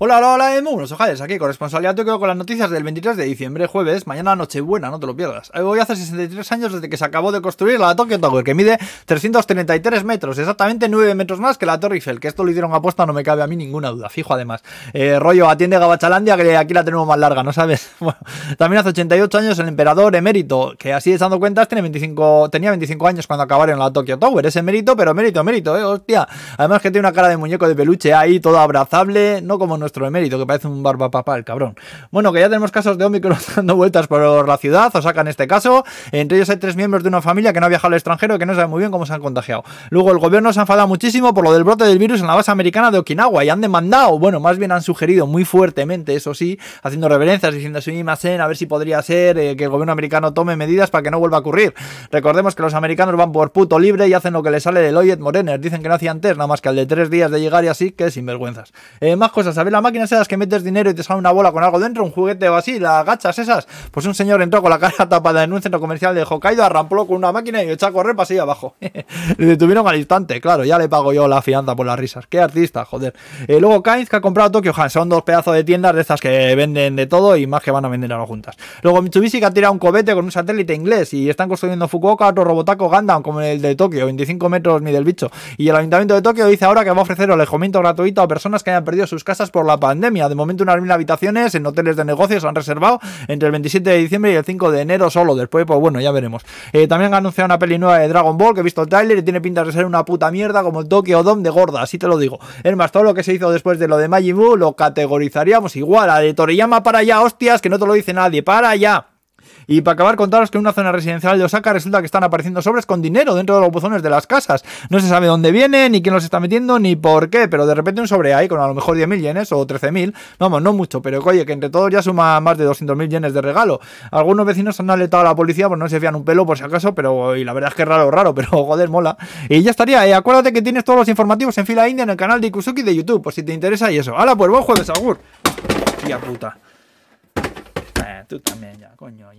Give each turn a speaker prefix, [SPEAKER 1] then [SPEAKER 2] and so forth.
[SPEAKER 1] Hola, hola, hola, muy buenos ojales, aquí corresponsalía Tokio con las noticias del 23 de diciembre, jueves, mañana Nochebuena, no te lo pierdas. Hoy hace 63 años desde que se acabó de construir la Tokyo Tower, que mide 333 metros, exactamente 9 metros más que la Torre Eiffel, que esto lo hicieron aposta, no me cabe a mí ninguna duda, fijo además. Eh, rollo, atiende Gabachalandia, que aquí la tenemos más larga, ¿no sabes? Bueno, también hace 88 años el emperador emérito, que así echando cuentas tiene 25, tenía 25 años cuando acabaron la Tokyo Tower, es emérito, pero emérito, emérito, eh, hostia. Además que tiene una cara de muñeco de peluche ahí, todo abrazable, no como nuestro emérito, que parece un barba papá, el cabrón. Bueno, que ya tenemos casos de Omicron dando vueltas por la ciudad, o sacan este caso. Entre ellos hay tres miembros de una familia que no ha viajado al extranjero y que no sabe muy bien cómo se han contagiado. Luego, el gobierno se ha enfadado muchísimo por lo del brote del virus en la base americana de Okinawa y han demandado, bueno, más bien han sugerido muy fuertemente, eso sí, haciendo reverencias, diciendo su imagen, a ver si podría ser eh, que el gobierno americano tome medidas para que no vuelva a ocurrir. Recordemos que los americanos van por puto libre y hacen lo que les sale del Oyet Morener. Dicen que no hacían test, nada más que al de tres días de llegar y así, que sinvergüenzas. Eh, más cosas, ¿sabes? La máquina esas que metes dinero y te sale una bola con algo dentro, un juguete o así, las gachas esas. Pues un señor entró con la cara tapada en un centro comercial de Hokkaido, arrampó con una máquina y echó a correr así abajo. le detuvieron al instante, claro, ya le pago yo la fianza por las risas. Qué artista, joder. Eh, luego Kainz que ha comprado Tokyo Han, son dos pedazos de tiendas de estas que venden de todo y más que van a vender ahora juntas. Luego Mitsubishi que ha tirado un cohete con un satélite inglés y están construyendo Fukuoka otro Robotaco Gundam como el de Tokio, 25 metros ni del bicho. Y el Ayuntamiento de Tokio dice ahora que va a ofrecer alojamiento gratuito a personas que hayan perdido sus casas por la pandemia. De momento unas mil habitaciones en hoteles de negocios han reservado entre el 27 de diciembre y el 5 de enero solo. Después, pues bueno, ya veremos. Eh, también han anunciado una peli nueva de Dragon Ball que he visto el trailer y tiene pinta de ser una puta mierda como el Tokyo Dome de gorda, así te lo digo. Es más, todo lo que se hizo después de lo de Majin lo categorizaríamos igual. A de Toriyama para allá, hostias, que no te lo dice nadie. Para allá. Y para acabar, contaros que en una zona residencial de Osaka resulta que están apareciendo sobres con dinero dentro de los buzones de las casas. No se sabe dónde viene, ni quién los está metiendo, ni por qué, pero de repente un sobre ahí con a lo mejor 10.000 yenes o 13.000. Vamos, no mucho, pero oye, que entre todos ya suma más de 200.000 yenes de regalo. Algunos vecinos han alertado a la policía, pues no se fían un pelo por si acaso, pero y la verdad es que es raro, raro, pero joder, mola. Y ya estaría, eh, acuérdate que tienes todos los informativos en fila india en el canal de Ikusuki de YouTube, por si te interesa y eso. Hala, pues buen jueves, Agur. Tía puta. Eh, tú también ya, coño. Ya.